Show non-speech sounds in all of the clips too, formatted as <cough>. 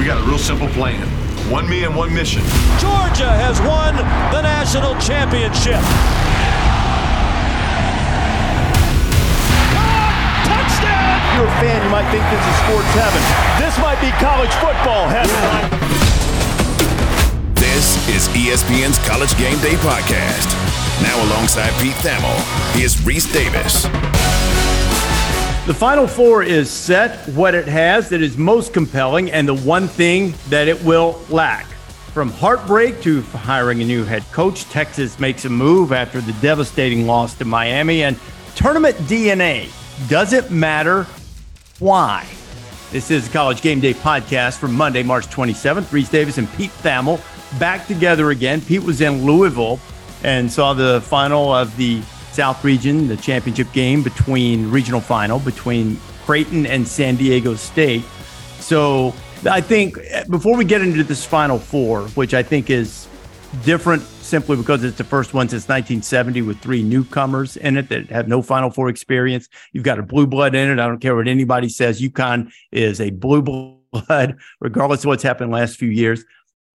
We got a real simple plan. One me and one mission. Georgia has won the national championship. Touchdown! If you're a fan, you might think this is sports heaven. This might be college football heaven. This is ESPN's College Game Day podcast. Now alongside Pete Thamel, here's Rece Davis. The Final Four is set, what it has that is most compelling, and the one thing that it will lack. From heartbreak to hiring a new head coach, Texas makes a move after the devastating loss to Miami, and tournament DNA. Does it matter? Why? This is the College Game Day podcast for Monday, March 27th. Rece Davis and Pete Thamel back together again. Pete was in Louisville and saw the final of the South Region, the championship game between regional final between Creighton and San Diego State. So I think eh, before we get into this Final Four, which I think is different simply because it's the first one since 1970 with three newcomers in it that have no Final Four experience. You've got a blue blood in it. I don't care what anybody says. UConn is a blue <laughs> blood, regardless of what's happened last few years.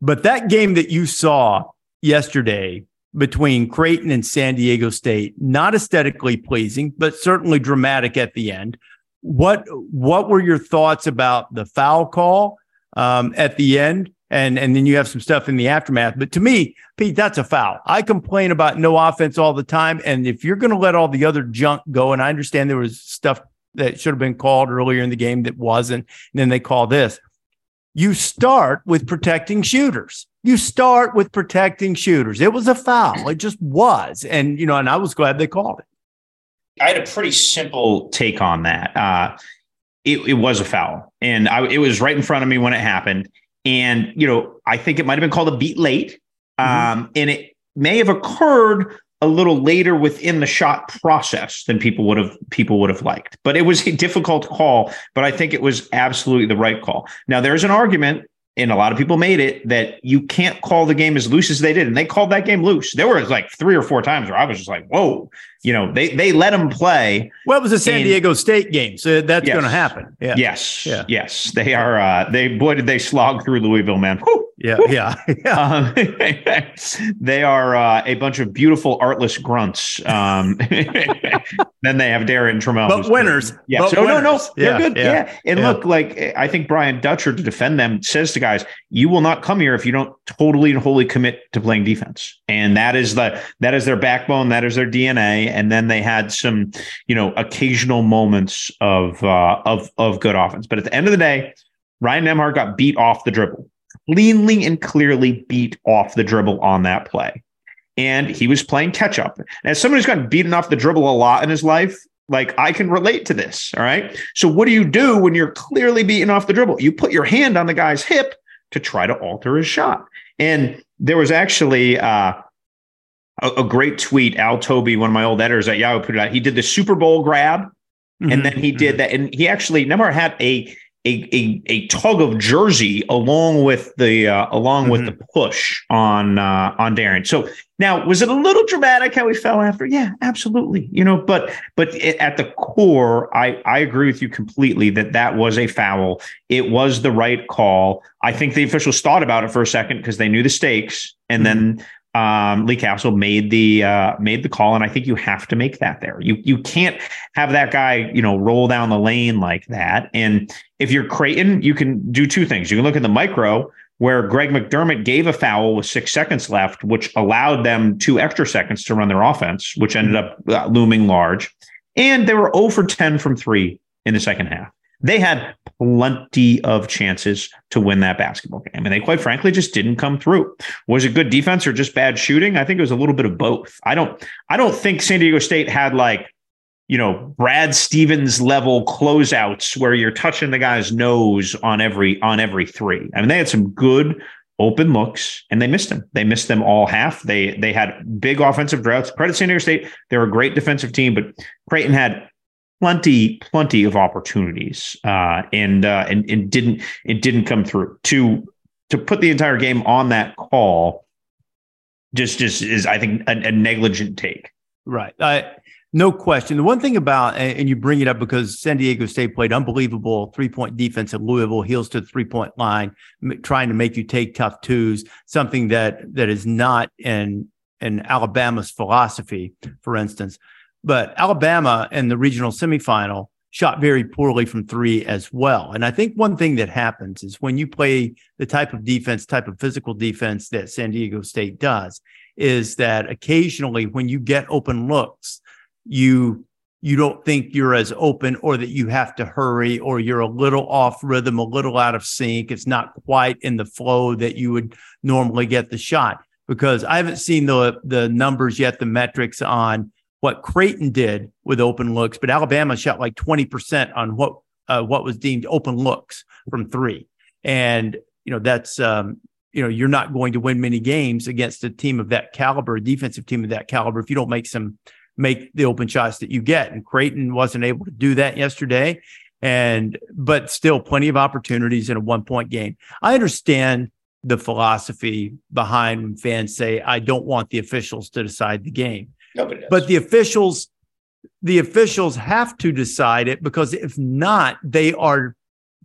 But that game that you saw yesterday between Creighton and San Diego State. Not aesthetically pleasing, but certainly dramatic at the end. What what were your thoughts about the foul call um, at the end? And and then you have some stuff in the aftermath. But to me, Pete, that's a foul. I complain about no offense all the time, and if you're going to let all the other junk go, and I understand there was stuff that should have been called earlier in the game that wasn't, and then they call this. You start with protecting shooters you start with protecting shooters. It was a foul. It just was. And, you know, and I was glad they called it. I had a pretty simple take on that. Uh, it, it was a foul, and I, it was right in front of me when it happened. And, you know, I think it might have been called a beat late. Mm-hmm. Um, and it may have occurred a little later within the shot process than people would have people would have liked. But it was a difficult call, but I think it was absolutely the right call. Now there's an argument and a lot of people made it that you can't call the game as loose as they did and they called that game loose. There were like three or four times where i was just like whoa you know they they let them play well it was a san and, diego state game so that's yes, going to happen yeah. yes yeah. yes they are uh they boy did they slog through louisville man Whew. Yeah, yeah, <laughs> yeah. Um, <laughs> they are uh, a bunch of beautiful artless grunts. Um, <laughs> then they have Darrion Trammell, but winners. Good. Yeah, but so winners. no, no, they're yeah, good. Yeah, yeah. and look, like I think Brian Dutcher to defend them says to guys, "You will not come here if you don't totally and wholly commit to playing defense." And that is the that is their backbone, that is their DNA. And then they had some, you know, occasional moments of uh, of of good offense, but at the end of the day. Ryan Nembhard got beat off the dribble cleanly and clearly beat off the dribble on that play. And he was playing catch up. As someone who's gotten beaten off the dribble a lot in his life, like I can relate to this. All right. So, what do you do when you're clearly beaten off the dribble? You put your hand on the guy's hip to try to alter his shot. And there was actually uh, a, a, great tweet. Al Toby, one of my old editors at Yahoo, put it out. He did the Super Bowl grab, mm-hmm. and then he did that. And he actually never had a a, a, a tug of jersey along with the uh, along mm-hmm. with the push on uh, on Darrion. So now was it a little dramatic how he fell after? Yeah, absolutely. You know, but but it, at the core, I I agree with you completely that that was a foul. It was the right call. I think the officials thought about it for a second because they knew the stakes, and mm-hmm. then um, Lee Cassell made the uh, made the call, and I think you have to make that there. You you can't have that guy you know roll down the lane like that. And if you're Creighton, you can do two things. You can look at the micro where Greg McDermott gave a foul with six seconds left, which allowed them two extra seconds to run their offense, which ended up uh, looming large. And they were 0 for 10 from three in the second half. They had plenty of chances to win that basketball game. And they quite frankly just didn't come through. Was it good defense or just bad shooting? I think it was a little bit of both. I don't I don't think San Diego State had like, you know, Brad Stevens level closeouts where you're touching the guy's nose on every on every three. I mean, they had some good open looks and they missed them. They missed them all half. They they had big offensive droughts. Credit San Diego State. They're a great defensive team, but Creighton had plenty, plenty of opportunities, uh, and, uh, and and didn't it didn't come through to to put the entire game on that call. Just just is I think a, a negligent take. Right. No question. The one thing about, and you bring it up because San Diego State played unbelievable three point defense at Louisville, heels to the three point line, trying to make you take tough twos, something that that is not in in Alabama's philosophy, for instance. But Alabama in the regional semifinal shot very poorly from three as well. And I think one thing that happens is when you play the type of defense, type of physical defense that San Diego State does, is that occasionally when you get open looks, you you don't think you're as open or that you have to hurry or you're a little off rhythm, a little out of sync. It's not quite in the flow that you would normally get the shot. Because I haven't seen the the numbers yet, the metrics on what Creighton did with open looks, but Alabama shot like 20% on what uh, what was deemed open looks from three. And you know, that's um, you know, you're not going to win many games against a team of that caliber, a defensive team of that caliber, if you don't make some make the open shots that you get. And Creighton wasn't able to do that yesterday. And, but still plenty of opportunities in a one point game. I understand the philosophy behind when fans say, I don't want the officials to decide the game. Nobody does. But the officials, the officials have to decide it because if not, they are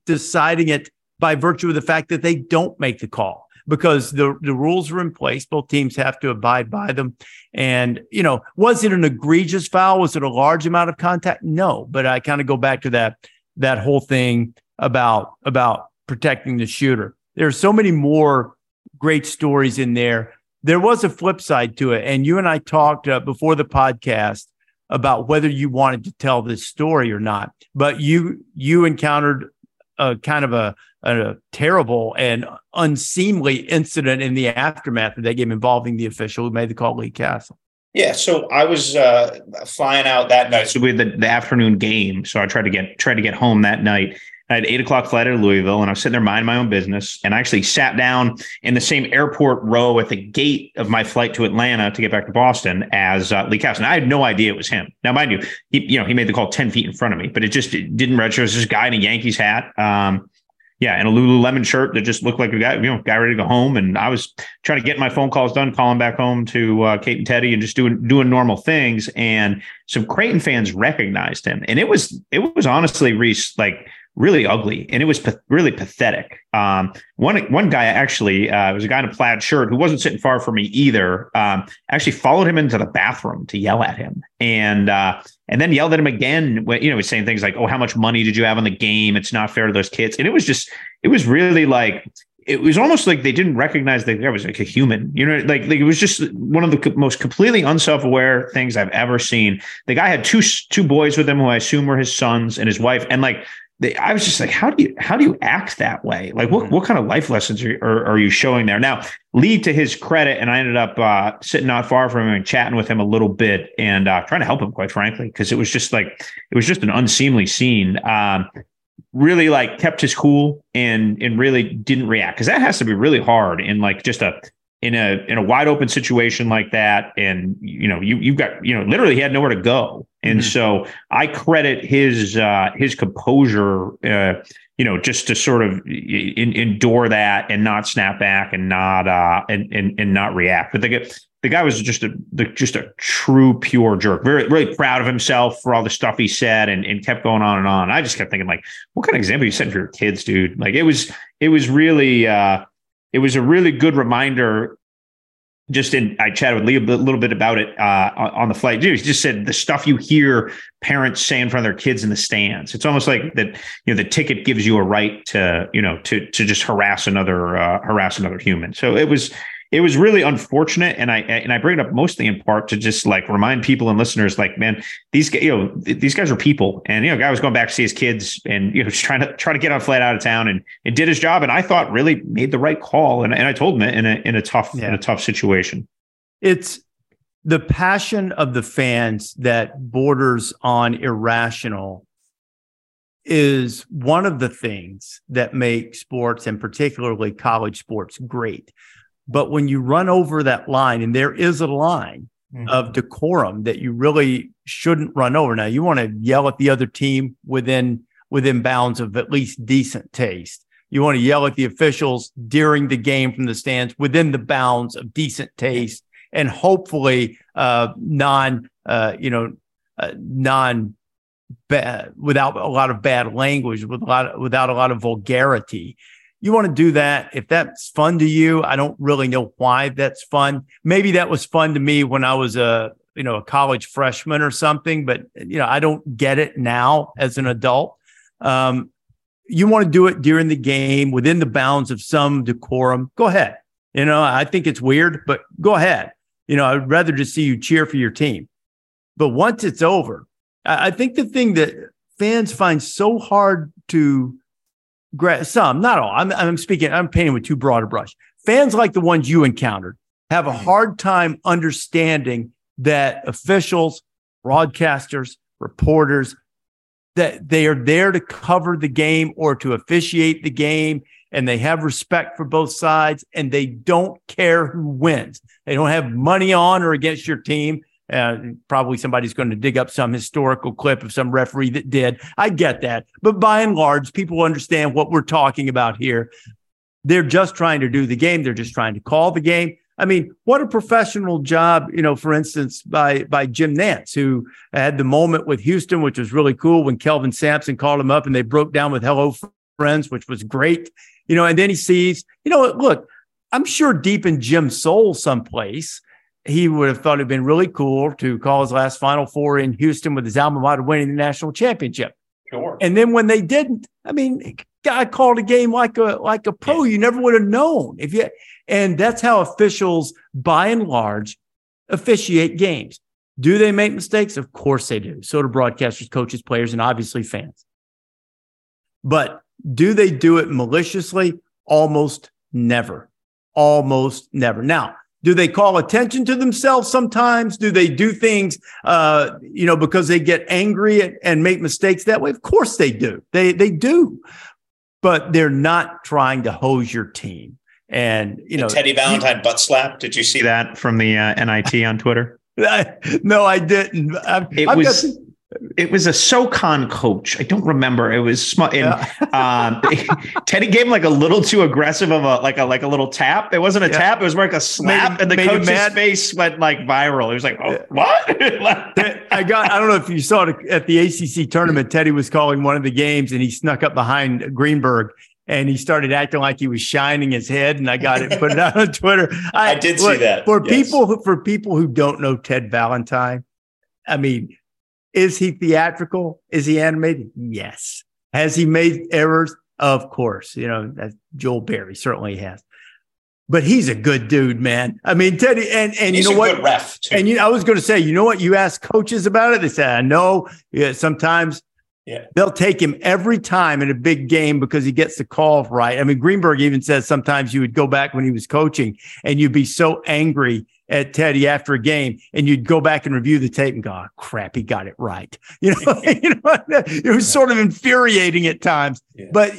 deciding it by virtue of the fact that they don't make the call because the, the rules are in place. Both teams have to abide by them. And, you know, was it an egregious foul? Was it a large amount of contact? No, but I kind of go back to that, that whole thing about, about protecting the shooter. There's so many more great stories in there. There was a flip side to it. And you and I talked uh, before the podcast about whether you wanted to tell this story or not. But you, you encountered a kind of a, a terrible and unseemly incident in the aftermath of that game involving the official who made the call, Lee Cassell. Yeah, so I was uh, flying out that night. So we had the, the afternoon game. So I tried to get tried to get home that night. I had eight o'clock flight out of Louisville, and I was sitting there minding my own business. And I actually sat down in the same airport row at the gate of my flight to Atlanta to get back to Boston as uh, Lee. And I had no idea it was him. Now, mind you, he you know he made the call ten feet in front of me, but it just it didn't register. It was this guy in a Yankees hat. Um, yeah, and a Lululemon shirt that just looked like a guy, you know, guy ready to go home. And I was trying to get my phone calls done, calling back home to uh, Kate and Teddy, and just doing doing normal things. And some Creighton fans recognized him, and it was it was honestly Rece like really ugly, and it was pa- really pathetic. Um, one one guy actually uh, was a guy in a plaid shirt who wasn't sitting far from me either. Um, actually followed him into the bathroom to yell at him, and uh, and then yelled at him again. When, you know, was saying things like, "Oh, how much money did you have on the game? It's not fair to those kids." And it was just, it was really like it was almost like they didn't recognize that there was like a human, you know, like, like it was just one of the most completely unself-aware things I've ever seen. The guy had two two boys with him who I assume were his sons and his wife, and like they, I was just like, how do you how do you act that way? Like, what what kind of life lessons are, are, are you showing there? Now, Lee, to his credit, and I ended up uh, sitting not far from him and chatting with him a little bit and uh, trying to help him, quite frankly, because it was just like it was just an unseemly scene. Um, really like kept his cool and and really didn't react because that has to be really hard in like just a in a in a wide open situation like that and you know you you've got you know literally he had nowhere to go. And mm-hmm. so i credit his uh his composure uh you know just to sort of in, endure that and not snap back and not uh and and, and not react. But the the guy was just a the, just a true pure jerk. Very really proud of himself for all the stuff he said and, and kept going on and on. I just kept thinking like what kind of example you set for your kids dude? Like it was it was really uh it was a really good reminder. Just in, I chatted with Lee a little bit about it uh, on the flight. He just said the stuff you hear parents say in front of their kids in the stands. It's almost like that. You know, the ticket gives you a right to, you know, to to just harass another uh, harass another human. So it was it was really unfortunate and i and i bring it up mostly in part to just like remind people and listeners like man these you know these guys are people. And you know guy was going back to see his kids and you know <laughs> just trying to try to get on flight out of town and it did his job and i thought really made the right call. And, and i told him it in a in a tough yeah. in a tough situation. It's the passion of the fans that borders on irrational is one of the things that make sports and particularly college sports great but when you run over that line, and there is a line mm-hmm. of decorum that you really shouldn't run over. Now, you want to yell at the other team within within bounds of at least decent taste. You want to yell at the officials during the game from the stands within the bounds of decent taste and hopefully uh, non, uh, you know, uh, non bad without a lot of bad language, with a lot of, without a lot of vulgarity. You want to do that if that's fun to you. I don't really know why that's fun. Maybe that was fun to me when I was a you know a college freshman or something, but you know I don't get it now as an adult. Um, you want to do it during the game within the bounds of some decorum. Go ahead. You know I think it's weird, but go ahead. You know I'd rather just see you cheer for your team. But once it's over, I think the thing that fans find so hard to some, not all, I'm, I'm speaking, I'm painting with too broad a brush. Fans like the ones you encountered have a hard time understanding that officials, broadcasters, reporters, that they are there to cover the game or to officiate the game and they have respect for both sides and they don't care who wins. They don't have money on or against your team. Uh, probably somebody's going to dig up some historical clip of some referee that did. I get that. But by and large, people understand what we're talking about here. They're just trying to do the game. They're just trying to call the game. I mean, what a professional job, you know, for instance, by by Jim Nantz, who had the moment with Houston, which was really cool when Kelvin Sampson called him up and they broke down with Hello Friends, which was great. You know, and then he sees, you know, look, I'm sure deep in Jim's soul someplace, he would have thought it'd been really cool to call his last Final Four in Houston with his alma mater winning the national championship. Sure. And then when they didn't, I mean, guy called a game like a like a pro. You never would have known if you. And that's how officials, by and large, officiate games. Do they make mistakes? Of course they do. So do broadcasters, coaches, players, and obviously fans. But do they do it maliciously? Almost never. Almost never. Now, do they call attention to themselves sometimes? Do they do things, uh, you know, because they get angry and make mistakes that way? Of course they do. They they do, but they're not trying to hose your team. And you know, Teddy Valentine butt slap. Did you see See that from the uh, NIT on Twitter? <laughs> no, I didn't. I've, It I've was got- it was a SoCon coach. I don't remember. It was smart. And <laughs> um, <laughs> Teddy gave him like a little too aggressive of a like a like a little tap. It wasn't a Yeah. tap. It was more like a slap, Made- and the coach's face went like viral. It was like, oh, what? <laughs> I got. I don't know if you saw it at the ACC tournament. Teddy was calling one of the games, and he snuck up behind Greenberg, and he started acting like he was shining his head. And I got it, put it out on Twitter. I did see that, For yes. people, who, for people who don't know Ted Valentine, I mean, is he theatrical? Is he animated? Yes. Has he made errors? Of course. You know, that Joel Berry certainly has. But he's a good dude, man. I mean, Teddy, and and He's you know what? ref too. And you, I was going to say, you know what? You ask coaches about it. They say, I know. Yeah, sometimes Yeah. they'll take him every time in a big game because he gets the call right. I mean, Greenberg even says sometimes you would go back when he was coaching and you'd be so angry at Teddy after a game and you'd go back and review the tape and go, oh, crap, he got it right. <laughs> You know, <laughs> you know <laughs> it was sort of infuriating at times. Yeah. But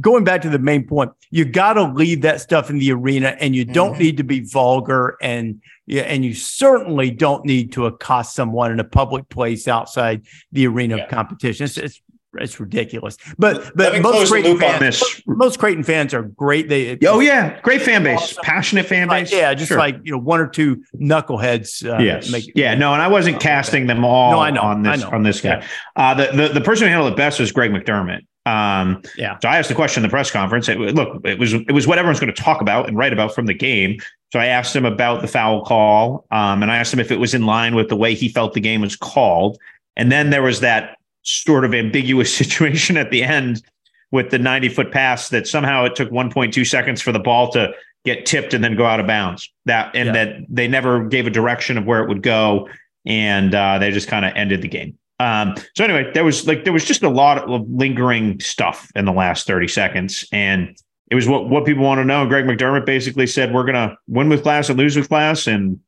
going back to the main point, you got to leave that stuff in the arena and you don't Mhm. need to be vulgar and yeah, and you certainly don't need to accost someone in a public place outside the arena Yeah. of competition. It's, it's it's ridiculous. But but most Creighton fans, most Creighton fans are great. They oh yeah, great fan base, passionate fan like, base. yeah, just Sure. like you know, one or two knuckleheads. Uh, yes, make- yeah, no, and I wasn't casting them all No, I know, on I this know. on this guy. Uh, the, the the person who handled it best was Greg McDermott. Um, Yeah. So I asked the question in the press conference. It, look, it was it was what everyone's going to talk about and write about from the game. So I asked him about the foul call, um, and I asked him if it was in line with the way he felt the game was called. And then there was that sort of ambiguous <laughs> situation at the end with the 90 foot pass that somehow it took 1.2 seconds for the ball to get tipped and then go out of bounds. That and Yeah. that they never gave a direction of where it would go, and uh, they just kind of ended the game. Um, so anyway, there was like there was just a lot of lingering stuff in the last 30 seconds, and it was what what people want to know. Greg McDermott basically said, "We're gonna win with class and lose with class," and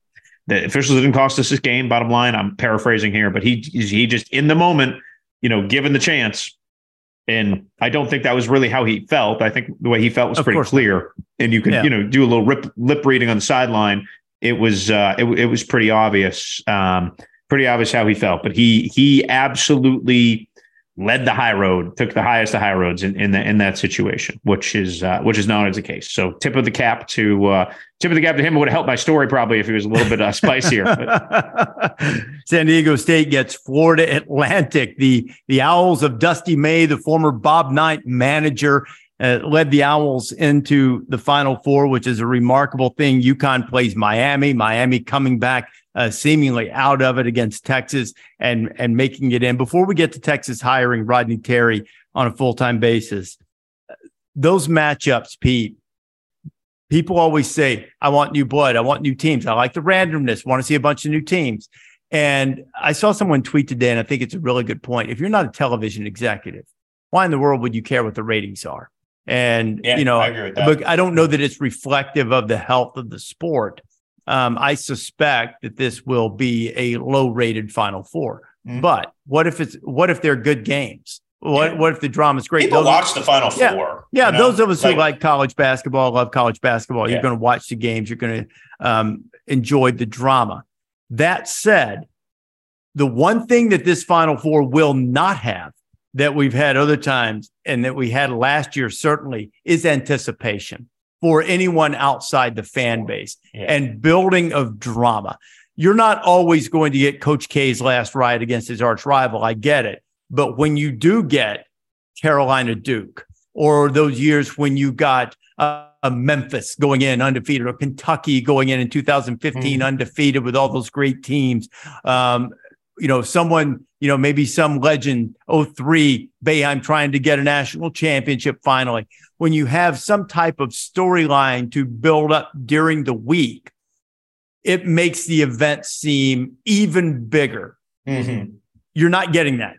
the officials didn't cost us this game. Bottom line, I'm paraphrasing here, but he he just in the moment, you know, given the chance, and I don't think that was really how he felt. I think the way he felt was Of pretty clear, and you can, Yeah. you know do a little rip, lip reading on the sideline. It was uh, it, it was pretty obvious, um, pretty obvious how he felt. But he he absolutely led the high road, took the highest of high roads in in, the, in that situation, which is uh, which is not as the case. So tip of the cap to uh, tip of the cap to him. Would have helped my story probably if he was a little bit uh, spicier. <laughs> San Diego State gets Florida Atlantic. The the Owls of Dusty May, the former Bob Knight manager, uh, led the Owls into the Final Four, which is a remarkable thing. UConn plays Miami. Miami coming back uh, seemingly out of it against Texas and and making it in. Before we get to Texas hiring Rodney Terry on a full time basis, those matchups, Pete. People always say, "I want new blood. I want new teams. I like the randomness. Want to see a bunch of new teams." And I saw someone tweet today, and I think it's a really good point. If you're not a television executive, why in the world would you care what the ratings are? And Yeah, you know, I agree with that. but I don't know that it's reflective of the health of the sport. Um, I suspect that this will be a low-rated Final 4 Mhm. But what if it's what if they're good games? What Yeah. what if the drama's great? People Those- watch the Final Yeah. Four. yeah, you know? those of us who like college basketball, love college basketball. You're going to watch the games. You're going to um, enjoy the drama. That said, the one thing that this Final Four will not have that we've had other times and that we had last year certainly is anticipation for anyone outside the fan base Yeah. and building of drama. You're not always going to get Coach K's last ride against his arch rival. I get it. But when you do get Carolina Duke, or those years when you got uh, a Memphis going in undefeated, or Kentucky going in in 2015 undefeated with all those great teams, um, you know, someone, you know, maybe some legend, 03, Boeheim trying to get a national championship finally. When you have some type of storyline to build up during the week, it makes the event seem even bigger. Mhm. You're not getting that.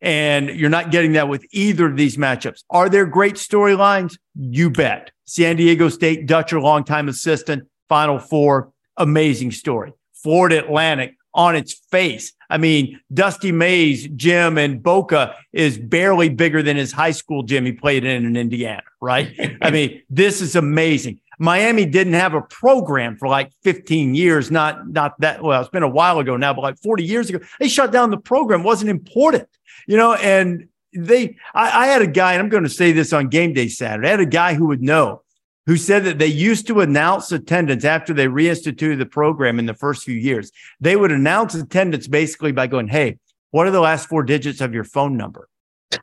And you're not getting that with either of these matchups. Are there great storylines? You bet. San Diego State, Dutcher, longtime assistant, Final Four, amazing story. Florida Atlantic on its face. I mean, Dusty May's, gym, and Boca is barely bigger than his high school gym he played in in Indiana, right? I mean, <laughs> this is amazing. Miami didn't have a program for like 15 years, not not that well, it's been a while ago now, but like 40 years ago, they shut down the program, wasn't important, you know, and they I, I had a guy, and I'm going to say this on game day Saturday. I had a guy who would know who said that they used to announce attendance after they reinstituted the program in the first few years. They would announce attendance basically by going, Hey, what are the last four digits of your phone number?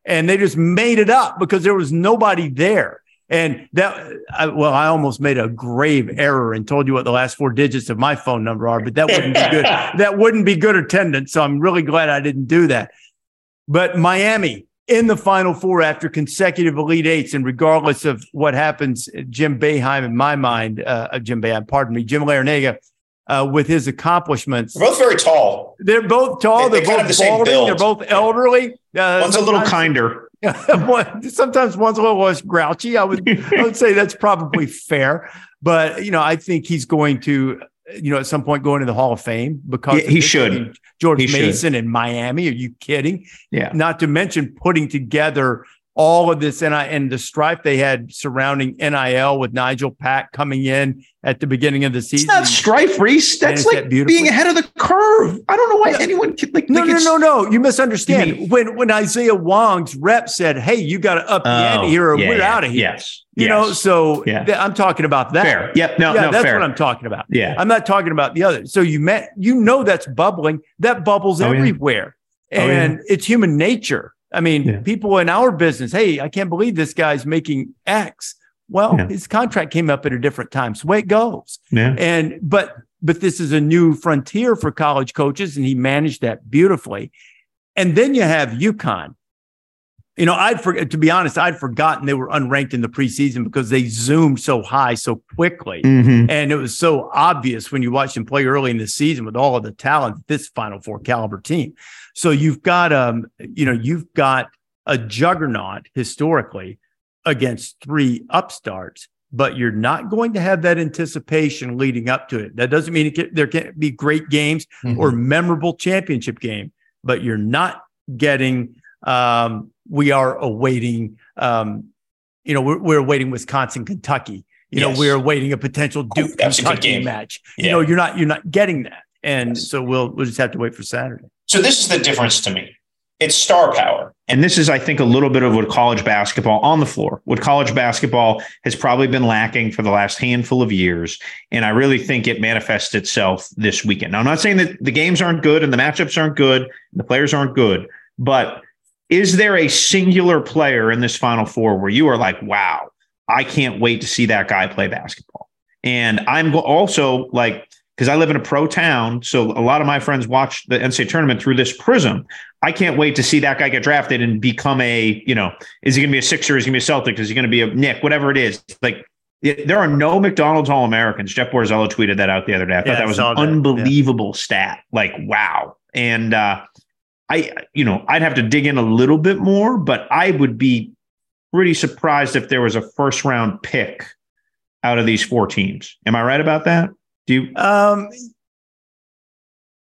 And they just made it up because there was nobody there. And that, I, well, I almost made a grave error and told you what the last four digits of my phone number are, but that wouldn't be good. <laughs> that wouldn't be good attendance. So I'm really glad I didn't do that. But Miami in the Final Four after consecutive Elite Eights, and regardless of what happens, Jim Boeheim, in my mind, uh, Jim Boeheim, pardon me, Jim Larrañaga, uh, with his accomplishments, They're both very tall. they're both tall. They- are both the same balding. They're both elderly. Uh, One's a little kinder. <laughs> one- sometimes one's a little less grouchy. I would I would say that's probably <laughs> fair. But you know, I think he's going to, you know, at some point going to the Hall of Fame because Yeah, he should. I mean, George He should. Mason in Miami. Are you kidding? Yeah. Not to mention putting together all of this and and the strife they had surrounding NIL with Nigel Pack coming in at the beginning of the It's season. not strife, Rece. That's like that being ahead of the curve. I don't know why anyone can like. No, like no, it's- no, no. You misunderstand. You when when Isaiah Wong's rep said, "Hey, you got to up the Oh, ante here, or yeah, we're yeah. out of here." Yes. You yes. know, so Yeah. th- I'm talking about that. fair. Yep. No. yeah, no. that's fair. what I'm talking about. Yeah. I'm not talking about the other. So you met, you know, that's bubbling. That bubbles Oh, everywhere, Oh, and it's human nature. I mean, Yeah. people in our business. Hey, I can't believe this guy's making X. Well, Yeah. his contract came up at a different time. So way it goes. yeah. And but but this is a new frontier for college coaches, and he managed that beautifully. And then you have UConn. You know, I'd forget to be honest, I'd forgotten they were unranked in the preseason because they zoomed so high so quickly. Mhm. And it was so obvious when you watched them play early in the season with all of the talent, this Final Four caliber team. So you've got um, you know, you've got a juggernaut historically against three upstarts, but you're not going to have that anticipation leading up to it. That doesn't mean it can, there can't be great games or memorable championship game, but you're not getting. Um, we are awaiting. Um, you know, we're, we're awaiting Wisconsin, Kentucky. You know, we're awaiting a potential Duke Kentucky match. Yeah. You know, you're not you're not getting that, and Yes. so we'll we'll just have to wait for Saturday. So this is the difference to me. It's star power. And this is, I think, a little bit of what college basketball on the floor, what college basketball has probably been lacking for the last handful of years. And I really think it manifests itself this weekend. Now, I'm not saying that the games aren't good and the matchups aren't good, and the players aren't good, but is there a singular player in this Final Four where you are like, wow, I can't wait to see that guy play basketball? And I'm also like, because I live in a pro town, so a lot of my friends watch the NCAA tournament through this prism. I can't wait to see that guy get drafted and become a, you know, is he going to be a Sixer? Is he going to be a Celtic? Is he going to be a Knick? Whatever it is, like it, there are no McDonald's All Americans. Jeff Borzello tweeted that out the other day. I thought Yeah, that was an that. unbelievable stat. Like, wow. And uh, I, you know, I'd have to dig in a little bit more, but I would be pretty surprised if there was a first round pick out of these four teams. Am I right about that? Do you? Um,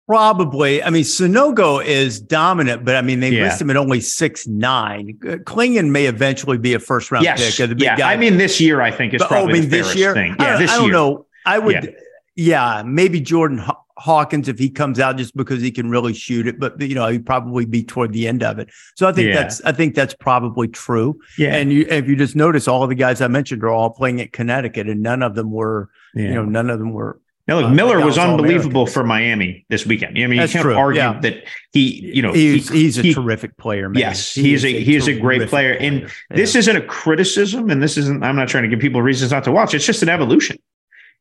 probably. I mean, Sanogo is dominant, but I mean, they Yeah. list him at only six nine. Clingan may eventually be a first round yes. pick. The big yeah. guy. I mean, this year I think is But, oh, probably I mean, the this year, thing. I Yeah, don't, this I don't year. know. I would. Yeah. Yeah. maybe Jordan Haw- Hawkins if he comes out just because he can really shoot it, but you know he'd probably be toward the end of it. So I think Yeah. that's I think that's probably true. Yeah. And you, if you just notice, all of the guys I mentioned are all playing at Connecticut, and none of them were, you know, none of them were. Now, look, uh, Miller was unbelievable for Miami this weekend. I mean, That's you can't true, argue yeah. that he, you know, he's he- he's a he- terrific player, man. Yes, he is a- he is a great terrific player. And This isn't a criticism, and this isn't. I'm not trying to give people reasons not to watch. It's just an evolution.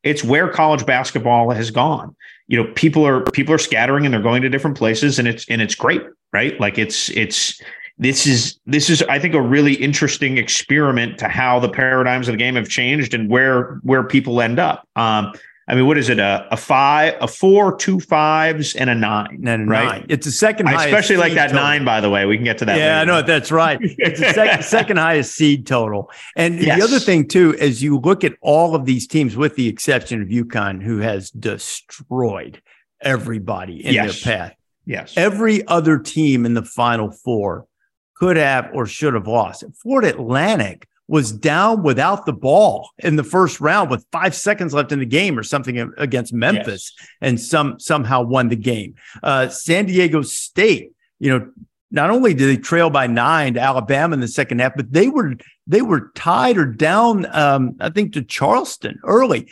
It's where college basketball has gone. You know, people are people are scattering and they're going to different places, and it's and it's great, right? Like it's it's this is this is I think a really interesting experiment to how the paradigms of the game have changed and where where people end up. Um, I mean, what is it? A, a five, a four, two fives, and a nine. and a right? nine. It's the second I especially like that total. nine. By the way, we can get to that. Yeah, I know that's right. It's the sec- <laughs> second highest seed total. And Yes. the other thing too, as you look at all of these teams, with the exception of UConn, who has destroyed everybody in Yes. their path. Yes. Every other team in the Final Four could have or should have lost. Florida Atlantic was down without the ball in the first round with five seconds left in the game or something against Memphis and some somehow won the game. Uh, San Diego State, you know, not only did they trail by nine to Alabama in the second half, but they were they were tied or down, um, I think, to Charleston early.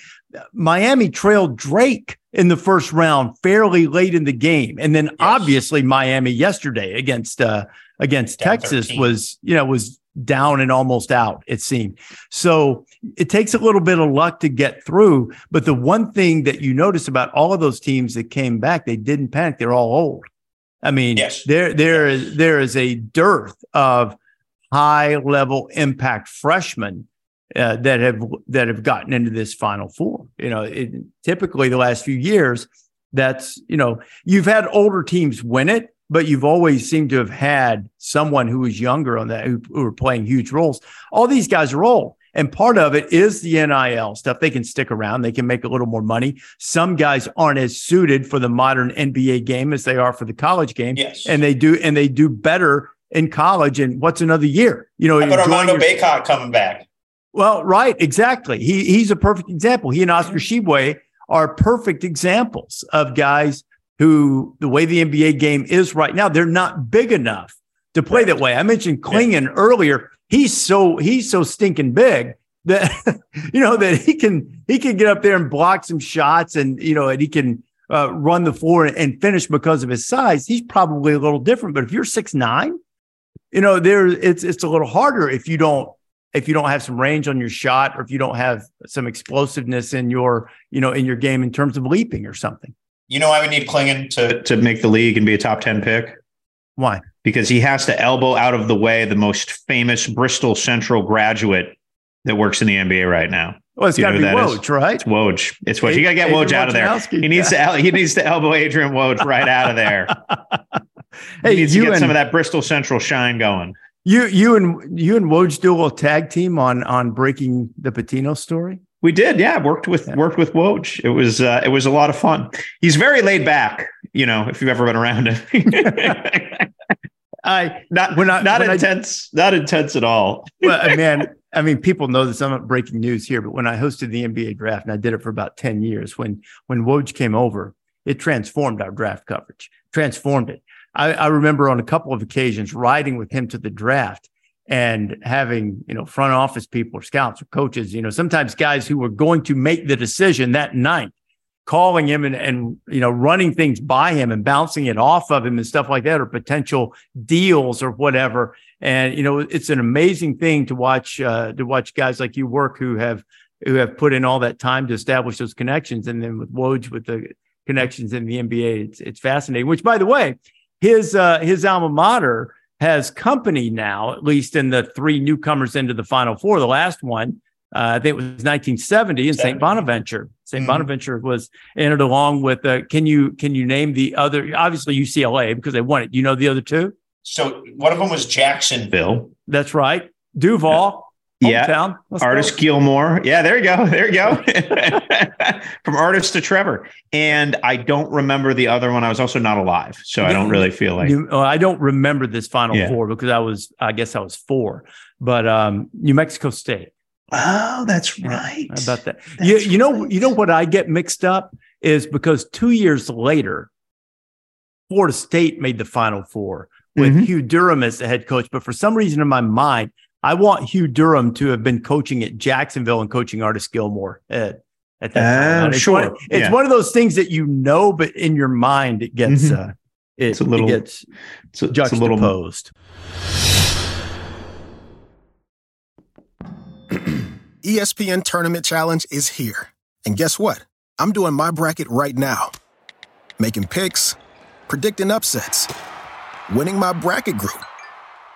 Miami trailed Drake in the first round fairly late in the game, and then obviously Miami yesterday against uh, against Down Texas 13. was you know was down and almost out. It seemed so. It takes a little bit of luck to get through, but the one thing that you notice about all of those teams that came back, they didn't panic. They're all old. I mean, Yes. there there is there is a dearth of high level impact freshmen uh, that have that have gotten into this Final Four. You know, it, typically the last few years, that's you know you've had older teams win it, but you've always seemed to have had someone who was younger on that who, who were playing huge roles. All these guys are old. And part of it is the NIL stuff. They can stick around. They can make a little more money. Some guys aren't as suited for the modern NBA game as they are for the college game. Yes. And they do, and they do better in college. And what's another year? You know, about enjoying Armando your- Bacot coming back? well, right, exactly. He he's a perfect example. He and Oscar mm-hmm. Tshiebwe are perfect examples of guys who the way the NBA game is right now, they're not big enough to play that way. I mentioned Clingan earlier. He's so he's so stinking big that <laughs> you know that he can he can get up there and block some shots and you know and he can uh, run the floor and finish because of his size. He's probably a little different. But if you're six nine, you know there it's it's a little harder if you don't if you don't have some range on your shot or if you don't have some explosiveness in your you know in your game in terms of leaping or something You know, I would need Clingan to. to make the league and be a top 10 pick why because he has to elbow out of the way the most famous Bristol Central graduate that works in the NBA right now. well it's got to be that is? Woj, right It's Woj. It's Woj. You got to get Adrian Woj out of there. He needs to he needs to elbow Adrian Woj right out of there. <laughs> hey he needs to you get and some of that Bristol Central shine going. you you and you and Woj do a little tag team on on breaking the Pitino story We did, yeah. Worked with worked with Woj. It was uh, it was a lot of fun. He's very laid back. You know, if you've ever been around him, <laughs> I not When I- not when I- intense, not intense at all. <laughs> well, man, I mean, people know this. I'm not breaking news here, but when I hosted the NBA draft, and I did it for about 10 years, when when Woj came over, it transformed our draft coverage, transformed it. I, I remember on a couple of occasions riding with him to the draft and having you know front office people or scouts or coaches you know sometimes guys who were going to make the decision that night calling him and, and you know running things by him and bouncing it off of him and stuff like that or potential deals or whatever. And you know it's an amazing thing to watch uh, to watch guys like you work who have who have put in all that time to establish those connections. And then with Woj with the connections in the NBA it's it's fascinating which by the way his uh, his alma mater has company now at least in the three newcomers into the final four the last one uh, I think it was 1970 in St. Bonaventure. saint mm-hmm. Bonaventure was entered along with. Uh, can you can you name the other? Obviously UCLA because they won it. You know the other two. So one of them was Jacksonville. That's right. Duval. Yeah. Artis Gilmore. Yeah, there you go. There you go. <laughs> From artist to Trevor. And I don't remember the other one. I was also not alive. So I don't really feel like I don't remember this final yeah. four because I was, I guess I was four. But um, New Mexico State. Oh, that's right. Yeah, about that. That's you, you know, right. you know what I get mixed up is because two years later, Florida State made the Final Four with mm-hmm. Hugh Durham as the head coach. But for some reason in my mind, I want Hugh Durham to have been coaching at Jacksonville and coaching Artis Gilmore at, at that time. Uh, it's sure. One, it's yeah. one of those things that you know, but in your mind, it gets mm-hmm. uh, it, it's a little, it gets it's a, juxtaposed. It's a little, posed. ESPN <clears throat> Tournament Challenge is here. And guess what? I'm doing my bracket right now. Making picks, predicting upsets, winning my bracket group,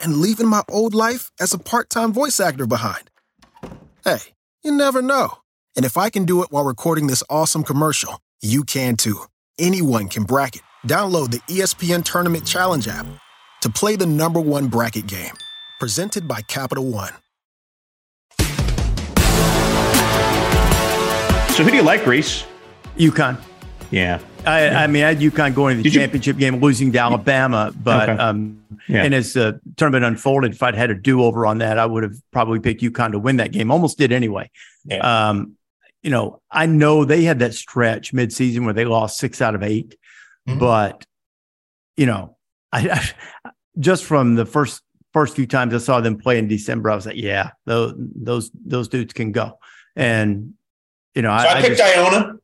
and leaving my old life as a part time voice actor behind. Hey, you never know. And if I can do it while recording this awesome commercial, you can too. Anyone can bracket. Download the ESPN Tournament Challenge app to play the number one bracket game. Presented by Capital One. So who do you like, Rece? UConn. Yeah. I. I mean, I had UConn going to the Did championship you? game, losing to Alabama, but okay. um, yeah. and as the tournament unfolded, if I'd had a do over on that, I would have probably picked UConn to win that game. Almost did anyway. Yeah. Um, you know, I know they had that stretch midseason where they lost six out of 8 mm-hmm. but you know, I, <laughs> I, just from the first first few times I saw them play in December, I was like, yeah, those those those dudes can go. And you know, so I, I picked just, Iona.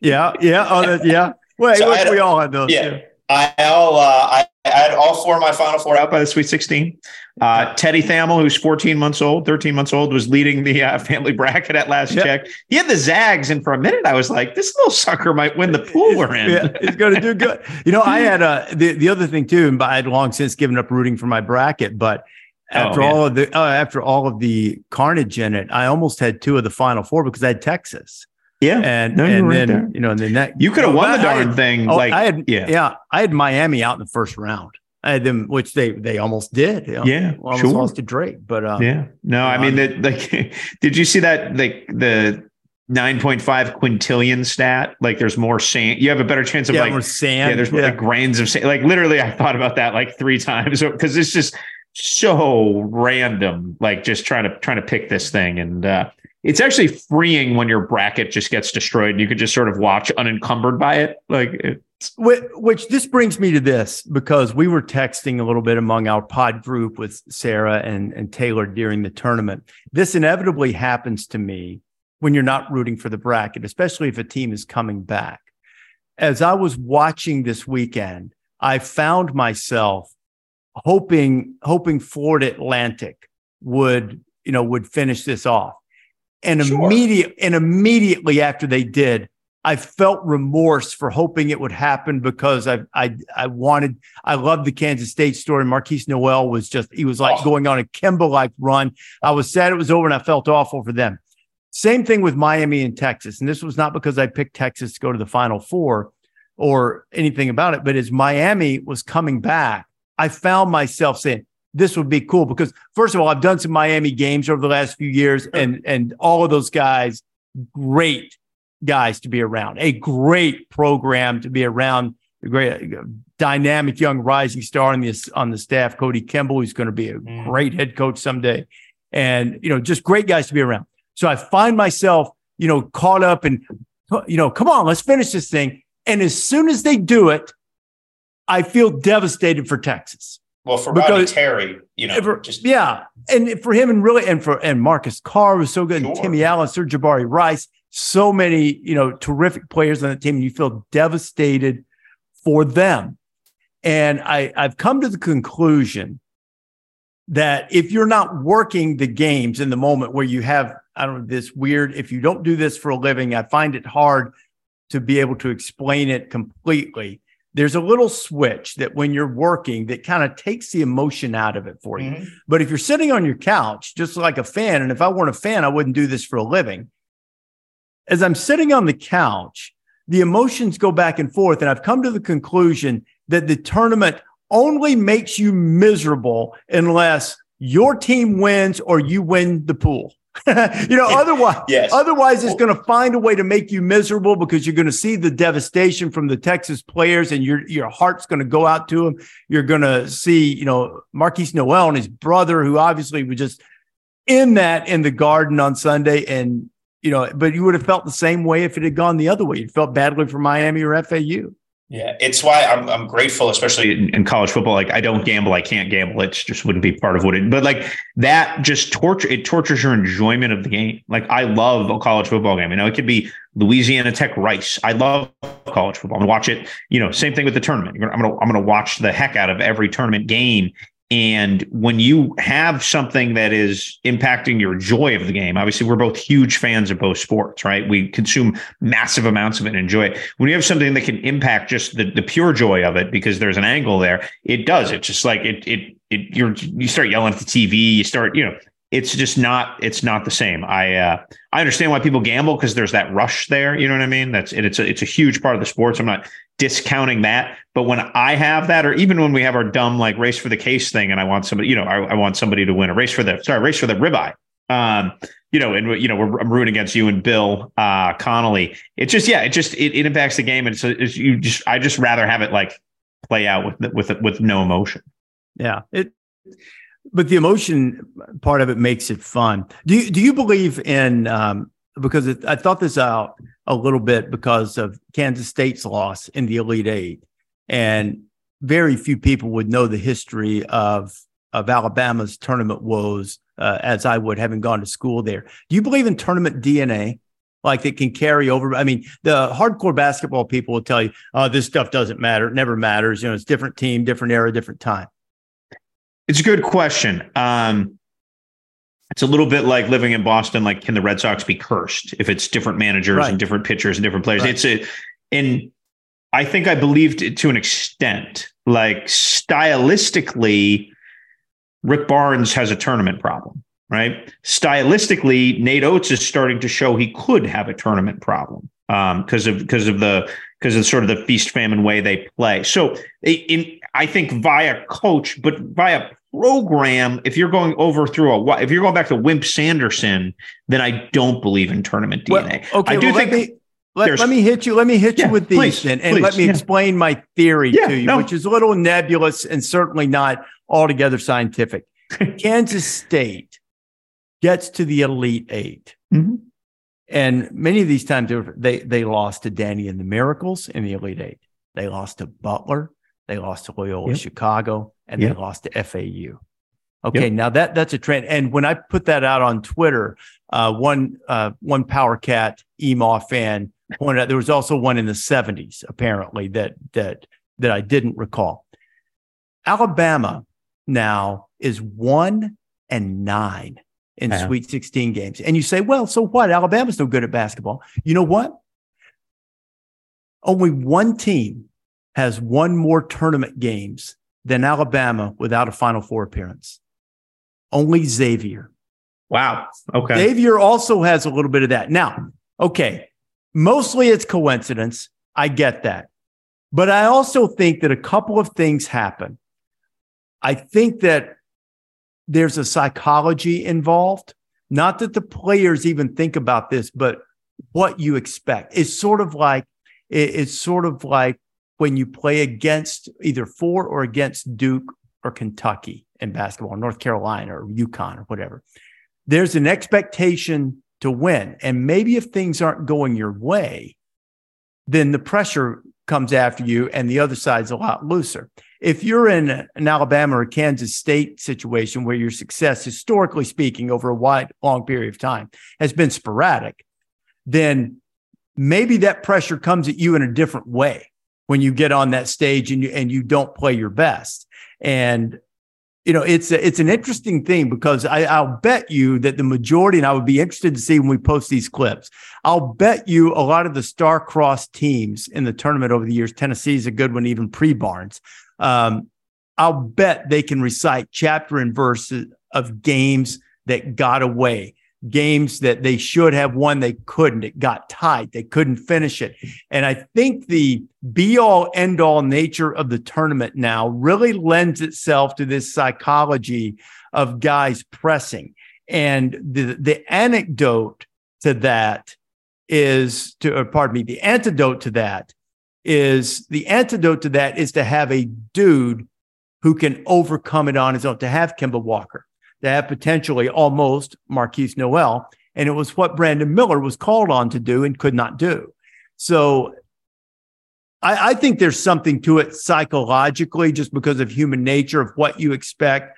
Yeah, yeah, oh, that, yeah. Well, so we all had those. Yeah, yeah. I all uh, I, I, had all four of my final four out by the Sweet 16. Uh, Teddy Thamel, who's 14 months old, 13 months old, was leading the uh, <laughs> family bracket at last yep. check. He had the Zags, and for a minute, I was like, "This little sucker might win the pool we're in." yeah, he's going to do good. <laughs> You know, I had uh, the the other thing too, and I had long since given up rooting for my bracket, but after oh, all of the uh, after all of the carnage in it, I almost had two of the final four because I had Texas. Yeah, and no, and then there. you know, and then that you could have won the darn had, thing. Oh, like I had, yeah, yeah, I had Miami out in the first round. I had them, which they they almost did. You know, yeah, almost sure. lost to Drake, but um, yeah, no, I mean, the, like, <laughs> did you see that? Like the 9.5 quintillion stat. Like there's more sand. You have a better chance of yeah, like more sand. Yeah, there's yeah. like grains of sand. Like literally, I thought about that like three times <laughs> because it's just so random, like just trying to trying to pick this thing. And uh, it's actually freeing when your bracket just gets destroyed. You could just sort of watch unencumbered by it. Like which, which this brings me to this because we were texting a little bit among our pod group with Sarah and, and Taylor during the tournament. This inevitably happens to me when you're not rooting for the bracket, especially if a team is coming back. As I was watching this weekend, I found myself hoping hoping Florida Atlantic would you know would finish this off, and sure. immediate and immediately after they did, I felt remorse for hoping it would happen because I I I wanted I loved the Kansas State story. Markquis Nowell was just he was like oh. going on a Kemba like run. I was sad it was over and I felt awful for them. Same thing with Miami and Texas, and this was not because I picked Texas to go to the Final Four. or anything about it. But as Miami was coming back, I found myself saying, this would be cool because first of all, I've done some Miami games over the last few years, and and all of those guys, great guys to be around, a great program to be around, a great dynamic young rising star on the on the staff, Kotie Kimble, who's going to be a Mm. great head coach someday, and you know, just great guys to be around. So I find myself, you know, caught up and you know, come on, let's finish this thing. And as soon as they do it, I feel devastated for Texas. Well, for Because- Rodney Terry, you know, For- just yeah, and for him and really and for and Marcus Carr was so good, and Timmy Allen, Sir'Jabari Rice, so many you know terrific players on the team, and you feel devastated for them. And I I've come to the conclusion that if you're not working the games in the moment where you have I don't know this weird if you don't do this for a living, I find it hard to be able to explain it completely. There's a little switch that when you're working that kind of takes the emotion out of it for you. Mhm. But if you're sitting on your couch, just like a fan, and if I weren't a fan, I wouldn't do this for a living. As I'm sitting on the couch, the emotions go back and forth. And I've come to the conclusion that the tournament only makes you miserable unless your team wins or you win the pool. <laughs> you know, otherwise, Yes. otherwise it's going to find a way to make you miserable because you're going to see the devastation from the Texas players and your your heart's going to go out to them. You're going to see, you know, Markquis Nowell and his brother, who obviously was just in that in the garden on Sunday. And, you know, but you would have felt the same way if it had gone the other way. You felt badly for Miami or FAU. Yeah, it's why I'm I'm grateful, especially in, in college football, like I don't gamble, I can't gamble. It just wouldn't be part of what it. But like that, just torture. It tortures your enjoyment of the game. Like I love a college football game. You know, it could be Louisiana Tech Rice. I love college football. I'm gonna watch it. You know, same thing with the tournament. I'm gonna I'm gonna watch the heck out of every tournament game. And when you have something that is impacting your joy of the game, obviously we're both huge fans of both sports, right? We consume massive amounts of it and enjoy it. When you have something that can impact just the, the pure joy of it, because there's an angle there, it does. It's just like it, it, it, you're, you start yelling at the TV, you start, you know, it's just not, it's not the same. I, uh, I understand why people gamble because there's that rush there. You know what I mean? That's it. It's a, it's a huge part of the sports. I'm not discounting that, but when I have that, or even when we have our dumb like race for the case thing, and I want somebody, you know, I, I want somebody to win a race for the sorry race for the ribeye. Um, you know, and you know, we're I'm rooting against you and Bill uh, Connolly. It just yeah, it just it, it impacts the game, and so it's you just I just rather have it like play out with with with no emotion. Yeah. It, but the emotion part of it makes it fun. Do you, do you believe in, um, because it, I thought this out a little bit because of Kansas State's loss in the Elite Eight. And very few people would know the history of, of Alabama's tournament woes, uh, as I would, having gone to school there. Do you believe in tournament DNA? Like it can carry over. I mean, the hardcore basketball people will tell you, oh, this stuff doesn't matter. It never matters. You know, it's different team, different era, different time. It's a good question. Um, it's a little bit like living in Boston. Like, can the Red Sox be cursed if it's different managers Right. and different pitchers and different players? Right. It's a, and I think I believed it to an extent. Like stylistically, Rick Barnes has a tournament problem, right? Stylistically, Nate Oats is starting to show he could have a tournament problem um, because of because of the because of sort of the feast famine way they play. So in I think via coach, but via program, if you're going over through a if you're going back to Wimp Sanderson, then I don't believe in tournament DNA. Well, okay, I do well, think let me let, let me hit you. Let me hit Yeah, you with these please, and, and please, let me yeah. explain my theory Yeah, to you, no. which is a little nebulous and certainly not altogether scientific. <laughs> Kansas State gets to the Elite 8 Mhm. And many of these times they were- they they lost to Danny and the Miracles in the Elite Eight. They lost to Butler. They lost to Loyola Yep. Chicago, and Yep. they lost to FAU. Okay, Yep. now that that's a trend. And when I put that out on Twitter, uh, one uh, one Power Cat EMAW fan pointed out there was also one in the seventies apparently that that that I didn't recall. Alabama now is one and nine in Yeah. Sweet 16 games. And you say, well, so what? Alabama's no good at basketball. You know what? Only one team has won more tournament games than Alabama without a Final Four appearance. Only Xavier. wow. Okay. Xavier also has a little bit of that. Now, okay, mostly it's coincidence. I get that. But I also think that a couple of things happen. I think that there's a psychology involved. Not that the players even think about this, but what you expect. It's sort of like it's sort of like when you play against either for or against Duke or Kentucky in basketball, North Carolina or UConn or whatever. There's an expectation to win. And maybe if things aren't going your way, then the pressure comes after you and the other side's a lot looser. If you're in an Alabama or Kansas State situation where your success, historically speaking, over a wide, long period of time has been sporadic, then maybe that pressure comes at you in a different way when you get on that stage and you, and you don't play your best. And you know, it's a, it's an interesting thing because I, I'll bet you that the majority, and I would be interested to see when we post these clips. I'll bet you a lot of the star-crossed teams in the tournament over the years. Tennessee is a good one, even pre-Barnes. Um, I'll bet they can recite chapter and verse of games that got away, games that they should have won, they couldn't. It got tight. They couldn't finish it. And I think the be all end all nature of the tournament now really lends itself to this psychology of guys pressing. And the, the anecdote to that is to, pardon me, the antidote to that is the antidote to that is to have a dude who can overcome it on his own, to have Kemba Walker to have potentially almost Markquis Nowell. And it was what Brandon Miller was called on to do and could not do. So I, I think there's something to it psychologically, just because of human nature of what you expect,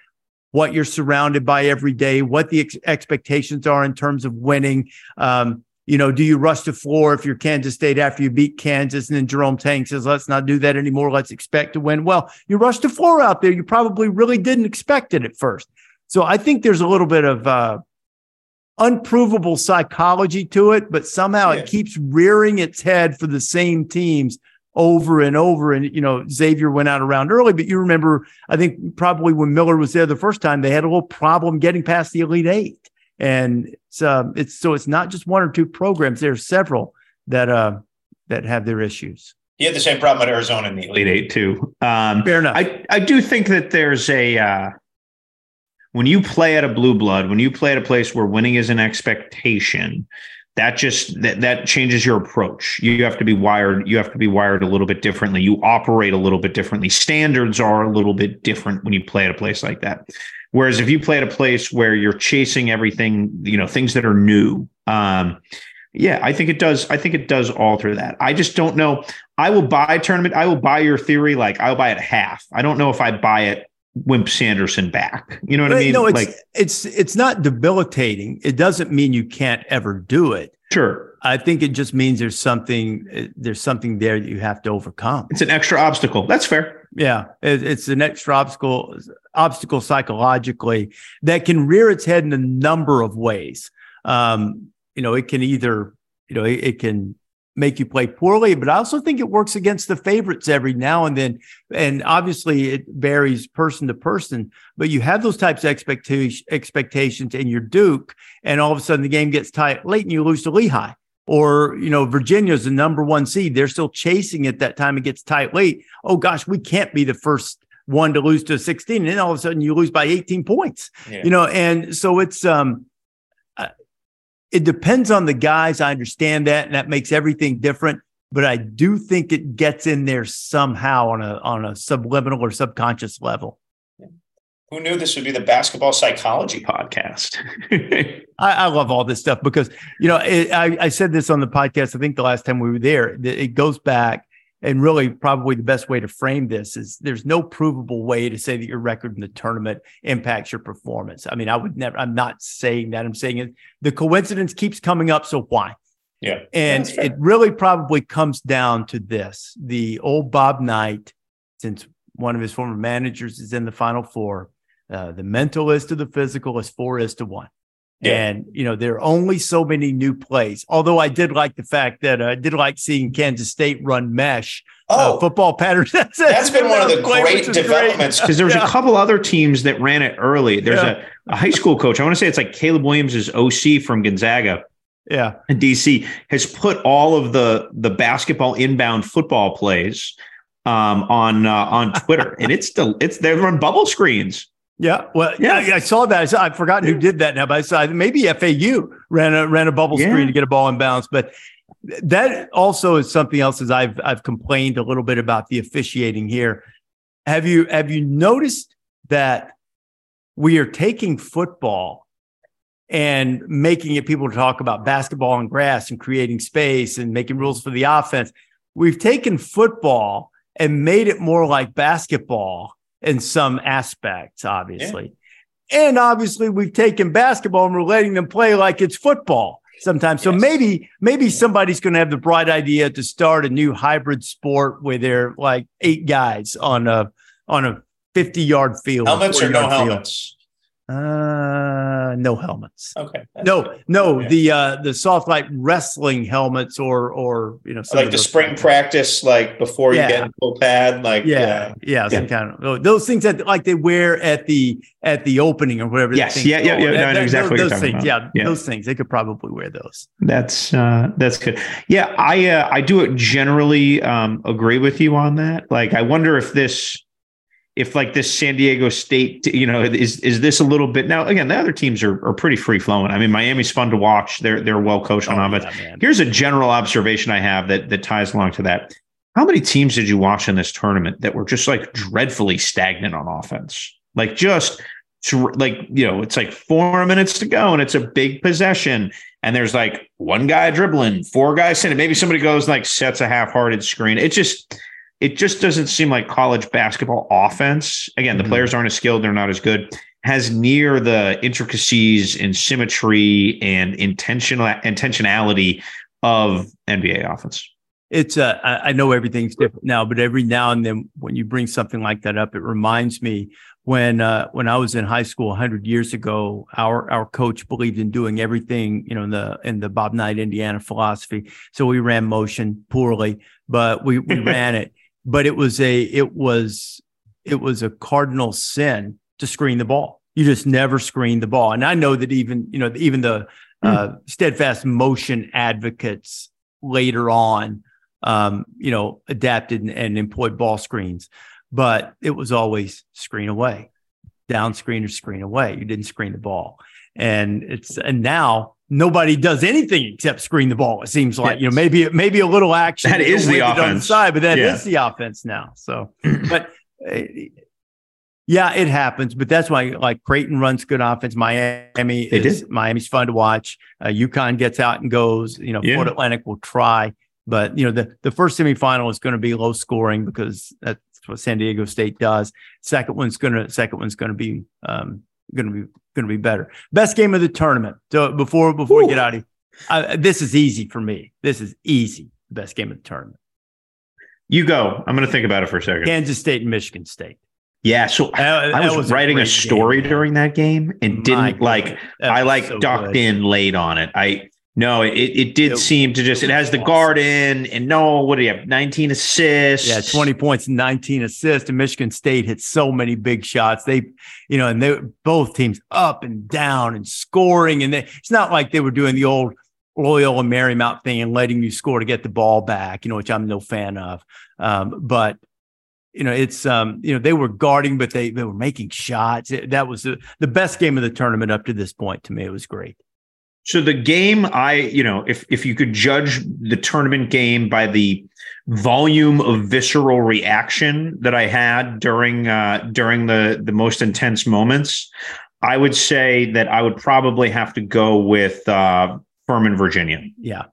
what you're surrounded by every day, what the ex- expectations are in terms of winning. Um, you know, do you rush the floor if you're Kansas State after you beat Kansas? And then Jerome Tang says, let's not do that anymore. Let's expect to win. Well, you rushed the floor out there. You probably really didn't expect it at first. So I think there's a little bit of uh, unprovable psychology to it, but somehow yeah. it keeps rearing its head for the same teams over and over. And, you know, Xavier went out around early, but you remember, I think probably when Miller was there the first time, they had a little problem getting past the Elite Eight. And it's, uh, it's so it's not just one or two programs. There are several that, uh, that have their issues. He had the same problem at Arizona in the Elite Eight, too. Um, Fair enough. I, I do think that there's a, uh, when you play at a blue blood, when you play at a place where winning is an expectation, that just that that changes your approach. You have to be wired. You have to be wired a little bit differently. You operate a little bit differently. Standards are a little bit different when you play at a place like that. Whereas if you play at a place where you're chasing everything, you know, things that are new. Um, yeah, I think it does. I think it does alter that. I just don't know. I will buy tournament. I will buy your theory. Like I'll buy it half. I don't know if I buy it Wimp Sanderson back. You know what but, I mean? No, it's like, it's it's not debilitating. It doesn't mean you can't ever do it. Sure. I think it just means there's something there's something there that you have to overcome. It's an extra obstacle. That's fair. Yeah, it, it's an extra obstacle obstacle psychologically that can rear its head in a number of ways. Um, you know, it can either you know it, it can make you play poorly, but I also think it works against the favorites every now and then. And obviously, it varies person to person, but you have those types of expectation, expectations in your Duke, and all of a sudden the game gets tight late and you lose to Lehigh. Or, you know, Virginia's the number one seed. They're still chasing it that time. It gets tight late. Oh, gosh, we can't be the first one to lose to 16. And then all of a sudden you lose by 18 points, yeah. you know, and so it's, um, it depends on the guys. I understand that, and that makes everything different. But I do think it gets in there somehow on a on a subliminal or subconscious level. Who knew this would be the basketball psychology podcast? <laughs> I, I, love all this stuff because you know it, I, I said this on the podcast. I think the last time we were there, it goes back and really probably the best way to frame this is there's no provable way to say that your record in the tournament impacts your performance. I mean, I would never, I'm not saying that. I'm saying it, the coincidence keeps coming up. So why? Yeah. And it really probably comes down to this the old Bob Knight, since one of his former managers is in the final four, uh, the mental is to the physical is four is to one. Yeah. And you know there are only so many new plays. Although I did like the fact that uh, I did like seeing Kansas State run mesh uh, oh, uh, football patterns. <laughs> that's, that's been one of the great developments because there was yeah. a couple other teams that ran it early. There's yeah. a, a, high school coach. I want to say it's like Caleb Williams' is OC from Gonzaga. Yeah, in DC has put all of the the basketball inbound football plays um, on uh, on Twitter, <laughs> and it's still it's they run bubble screens. Yeah, well, yeah, I, I saw that. I saw, I've forgotten who did that now, but I saw maybe FAU ran a ran a bubble Yeah. screen to get a ball in bounds. But that also is something else. As I've I've complained a little bit about the officiating here. Have you have you noticed that we are taking football and making it people talk about basketball and grass and creating space and making rules for the offense? We've taken football and made it more like basketball in some aspects, obviously. And obviously, we've taken basketball and we're letting them play like it's football sometimes. So Yes. maybe, maybe somebody's going to have the bright idea to start a new hybrid sport where they're like eight guys on a on a fifty yard field. Helmets or no 40-yard field. helmets? Uh, no helmets. Okay. No, no, Yeah. the uh the soft light wrestling helmets or or you know Like the those- spring practice, like before you get in full pad, like Yeah, yeah, some kind of those things that like they wear at the at the opening or whatever. the Yes, thing's yeah, yeah, yeah, no, I know exactly you're those things. Yeah, Yeah. those things they could probably wear those. That's uh, that's good. Yeah, I uh, I do it generally um, agree with you on that. Like, I wonder if this, if like this San Diego State, you know, is is this a little bit now? Again, the other teams are are pretty free flowing. I mean, Miami's fun to watch. They're they're well coached on Oh, offense. yeah. Here's a general observation I have that that ties along to that. How many teams did you watch in this tournament that were just like dreadfully stagnant on offense? Like just like you know, it's like four minutes to go and it's a big possession, and there's like one guy dribbling, four guys sitting. Maybe somebody goes like sets a half-hearted screen. It just it just doesn't seem like college basketball offense. Again, the Mhm. players aren't as skilled; they're not as good. Has near the intricacies and symmetry and intentional intentionality of NBA offense. It's uh, I, know everything's different now, but every now and then when you bring something like that up, it reminds me when uh, when I was in high school hundred years ago. Our our coach believed in doing everything, you know, in the in the Bob Knight Indiana philosophy. So we ran motion poorly, but we we <laughs> ran it. But it was a it was it was a cardinal sin to screen the ball. You just never screen the ball, and I know that even you know even the uh, steadfast motion advocates later on um, you know, adapted and, and employed ball screens, but it was always screen away, down screen or screen away. You didn't screen the ball. And it's, and now nobody does anything except screen the ball. It seems like, you know, maybe, maybe a little action. That is the it on the offense. side, but that is Yeah. the offense now. So, but uh, yeah, it happens, but that's why like Creighton runs good offense. Miami They is Miami's fun to watch. Uh, UConn gets out and goes. You know, Yeah. Atlantic will try, but you know the the first semifinal is going to be low scoring because that's what San Diego State does. Second one's gonna second one's going to be um going to be going to be better. Best game of the tournament. So before before we get out of here, uh, this is easy for me. This is easy. The best game of the tournament. You go. I'm going to think about it for a second. Kansas State and Michigan State. yeah. So That- I was, a writing a great story game, during that game and didn't like, I like so ducked good. in late on it. I, no, it, it did It- seem to just, it has the guard in and no, what do you have? 19 assists. Yeah, 20 points 19 assists. And Michigan State hit so many big shots. They, you know, and they both teams up and down and scoring. And they, it's not like they were doing the old Loyola Marymount thing and letting you score to get the ball back, you know, which I'm no fan of. Um, but you know, it's um, you know, they were guarding, but they they were making shots. It- that was the, the best game of the tournament up to this point. To me, it was great. So the game, I you know, if if you could judge the tournament game by the volume of visceral reaction that I had during uh, during the the most intense moments, I would say that I would probably have to go with uh, Furman, Virginia. Yeah.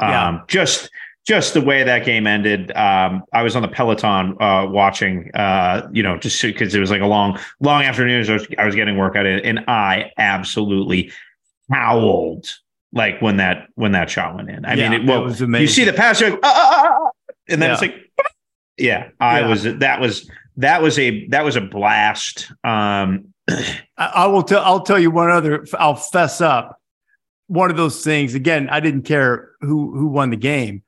Um, Yeah. just just the way that game ended. Um, I was on the Peloton uh, watching, uh, you know, just because it was like a long, long afternoon. So I was, I was getting work out of it, and I absolutely howled like when that when that shot went in. I Yeah, mean, it, well, was you see the pass, you're like, "Ah, ah, ah, ah," and then it's Yeah. like, yeah, I Yeah. was that was that was a that was a blast. Um, I, I will tell. I'll tell you one other. I'll fess up. One of those things. Again, I didn't care who who won the game,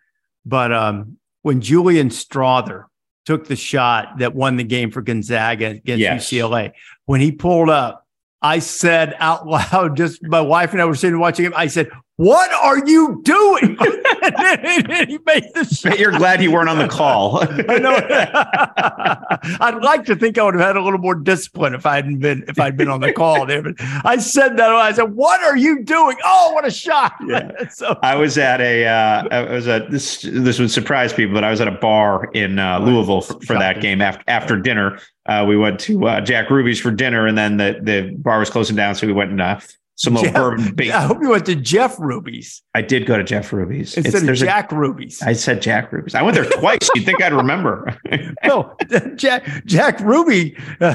but um, when Julian Strawther took the shot that won the game for Gonzaga against Yes. UCLA, when he pulled up, I said out loud, <laughs> just my wife and I were sitting watching him. I said, What are you doing? <laughs> he made shot. <laughs> Bet you're glad you weren't on the call. I know. <laughs> I'd like to think I would have had a little more discipline if I hadn't been if I'd been on the call there. But I said that I said, "What are you doing? Oh, what a shot!" Yeah. so I was at a, uh, I was at this. This would surprise people, but I was at a bar in uh, Louisville for, for that game after after dinner. Uh, we went to uh, Jack Ruby's for dinner, and then the the bar was closing down, so we went and uh, some Jeff, bourbon. Bait. I hope you went to Jeff Ruby's I did go to Jeff Ruby's instead of there's a- Jack Ruby's. I said Jack Ruby's. I went there twice. You'd think I'd remember. <laughs> no, <laughs> Jack Jack Ruby. Uh,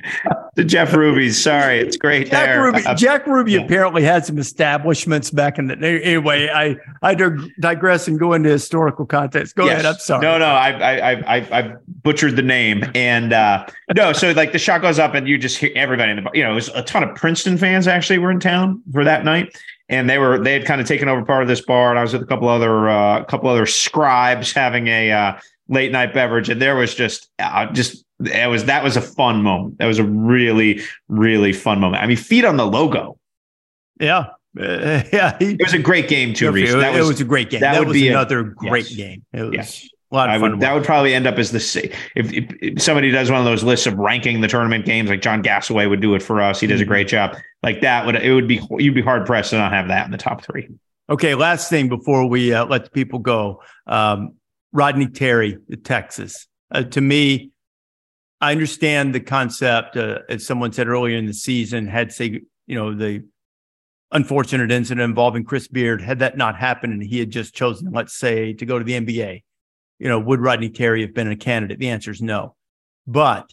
<laughs> the Jeff Ruby's. Sorry, it's great Jack there. Ruby. Uh, Jack Ruby yeah. apparently had some establishments back in the. Anyway, I I digress and go into historical context. Go Yes. ahead. I'm sorry. No, no, I, I, I, I, butchered the name, and uh, no, so like the shot goes up, and you just hear everybody in the, you know, it was a ton of Princeton fans actually were in town for that night, and they were they had kind of taken over part of this bar, and I was with a couple other, uh, a couple other scribes having a uh, late night beverage, and there was just, uh, just it was that was a fun moment. That was a really, really fun moment. I mean, feet on the logo. Yeah. Uh, <laughs> yeah. He, It was a great game too, it, Rece. That it was, was a great game. that That, would was be a- another great yes. game. It was Yes. a lot of fun. would, that would probably end up as the if, if, if somebody does one of those lists of ranking the tournament games, like John Gasaway would do it for us. He does a Mhm. great job. Like that would it would be you'd be hard pressed to not have that in the top three. Okay, last thing before we uh, let the people go. Um, Rodney Terry, Texas. Uh, to me, I understand the concept. Uh, as someone said earlier in the season, had say you know the unfortunate incident involving Chris Beard. Had that not happened, and he had just chosen, let's say, to go to the NBA, you know, would Rodney Terry have been a candidate? The answer is no. But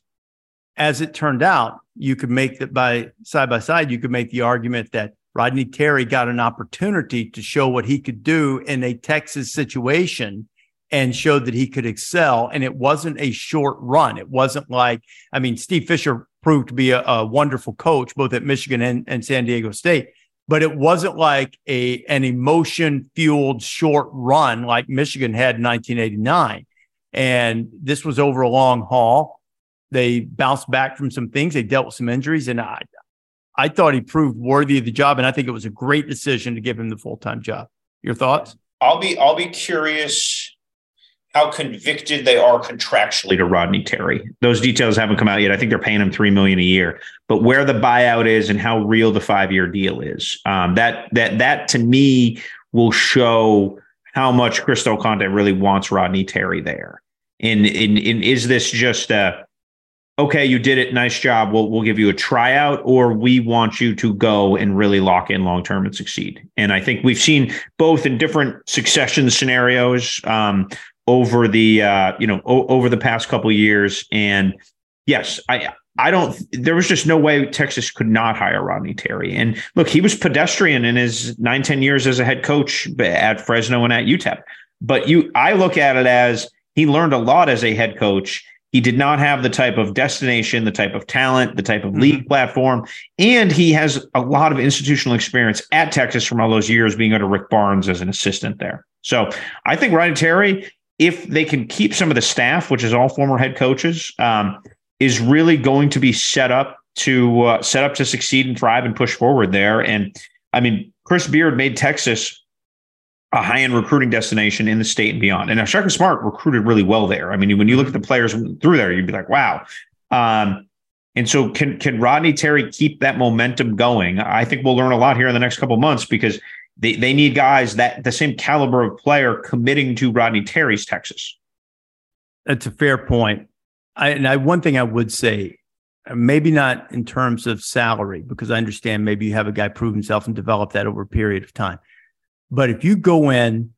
as it turned out, you could make that by side by side, you could make the argument that Rodney Terry got an opportunity to show what he could do in a Texas situation and showed that he could excel. And it wasn't a short run. It wasn't like, I mean, Steve Fisher proved to be a, a wonderful coach, both at Michigan and, and San Diego State. But it wasn't like a an emotion fueled short run like Michigan had in 1989. And this was over a long haul. They bounced back from some things. They dealt with some injuries, and I, I thought he proved worthy of the job. And I think it was a great decision to give him the full time job. Your thoughts? I'll be I'll be curious how convicted they are contractually. To Rodney Terry, those details haven't come out yet. I think they're paying him three million a year, but where the buyout is and how real the five year deal is, um, that that that to me will show how much Chris Del Conte really wants Rodney Terry there. And, and, and is this just a okay, you did it, nice job. We'll we'll give you a tryout, or we want you to go and really lock in long term and succeed. And I think we've seen both in different succession scenarios um, over the uh, you know o- over the past couple years. And yes, I. I don't. There was just no way Texas could not hire Rodney Terry. And look, he was pedestrian in his nine ten years as a head coach at Fresno and at UTEP. But you, I look at it as he learned a lot as a head coach. He did not have the type of destination, the type of talent, the type of Mhm. league platform, and he has a lot of institutional experience at Texas from all those years being under Rick Barnes as an assistant there. So I think Rodney Terry, if they can keep some of the staff, which is all former head coaches, um, is really going to be set up to uh, set up to succeed and thrive and push forward there. And I mean, Chris Beard made Texas a high end recruiting destination in the state and beyond. And now Shaka Smart recruited really well there. I mean, when you look at the players through there, you'd be like, wow. Um, and so can can Rodney Terry keep that momentum going? I think we'll learn a lot here in the next couple months because they, they need guys that the same caliber of player committing to Rodney Terry's Texas. That's a fair point. I, and I, one thing I would say, maybe not in terms of salary, because I understand maybe you have a guy prove himself and develop that over a period of time. But if you go in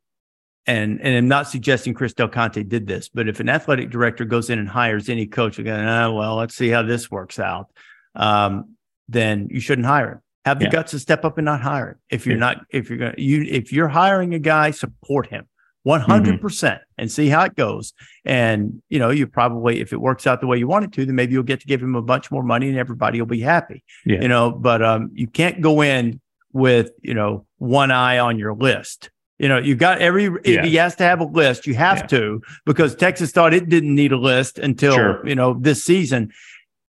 and and I'm not suggesting Chris Del Conte did this, but if an athletic director goes in and hires any coach, again, oh, well, let's see how this works out, um, then you shouldn't hire him. Have the Yeah. guts to step up and not hire it. If you're Yeah. not, if you're going to, you, if you're hiring a guy, support him 100% and see how it goes. And, you know, you probably, if it works out the way you want it to, then maybe you'll get to give him a bunch more money and everybody will be happy, Yeah. you know, but um, you can't go in with, you know, one eye on your list. You know, you got every, Yeah. he has to have a list, you have Yeah. to, because Texas thought it didn't need a list until, Sure. you know, this season.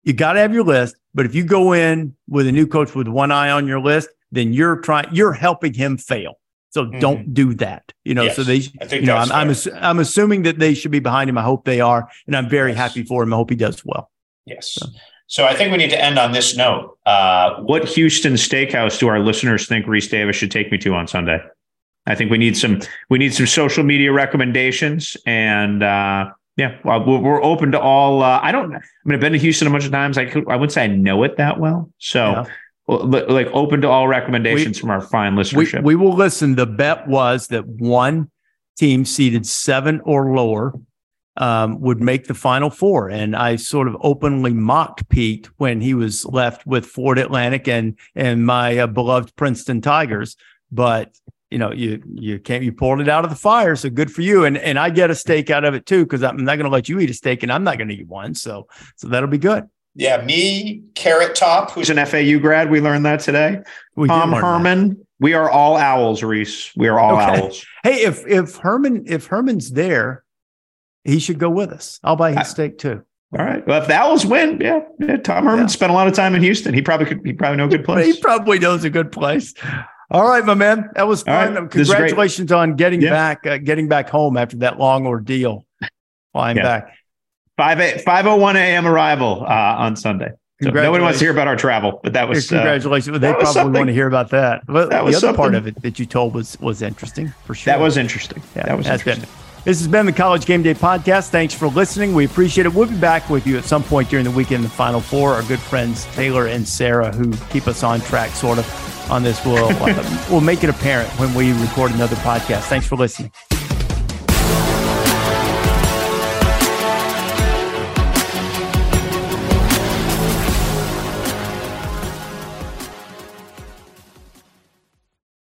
You got to have your list. But if you go in with a new coach with one eye on your list, then you're trying, you're helping him fail. So Mhm. don't do that. You know, Yes, so they, I think you know, I'm, I'm, I'm assuming that they should be behind him. I hope they are. And I'm very Yes. happy for him. I hope he does well. Yes. So I think we need to end on this note. Uh, What Houston steakhouse do our listeners think Rece Davis should take me to on Sunday? I think we need some we need some social media recommendations and uh yeah, well, we're, we're open to all. Uh, I don't. I mean, I've been to Houston a bunch of times. I could, I wouldn't say I know it that well. So, Yeah. well, like, open to all recommendations from our fine We, listenership. we will listen. The bet was that one team seated seven or lower um, would make the final four. And I sort of openly mocked Pete when he was left with Florida Atlantic and and my uh, beloved Princeton Tigers. But you know, you you can't you pulled it out of the fire, so good for you. And and I get a steak out of it too because I'm not going to let you eat a steak, and I'm not going to eat one. So so that'll be good. yeah, me, Carrot Top, who's an FAU grad? We learned that today. We Tom learn that. Herman. We are all owls, Rece. We are all Okay. owls. Hey, if if Herman if Herman's there, he should go with us. I'll buy his I- steak too. All right. Well, if the owls win, yeah, yeah. Tom Herman Yeah. spent a lot of time in Houston. He probably could. He probably know a good <laughs> place. he probably knows a good place. All right, my man. That was fun. right. This is great. Congratulations on getting Yeah. back, uh, getting back home after that long ordeal. Flying Yeah. back. Five eight five oh one a.m. arrival uh, on Sunday. So nobody wants to hear about our travel, but that was uh, Congratulations. they was probably something. want to hear about that. But That the was other part of it that you told was was interesting for sure. that was interesting. Yeah, that was has been. This has been the College Game Day Podcast. Thanks for listening. We appreciate it. We'll be back with you at some point during the weekend, in the Final Four. Our good friends Taylor and Sarah, who keep us on track, sort of, on this, will <laughs> will make it apparent when we record another podcast. Thanks for listening.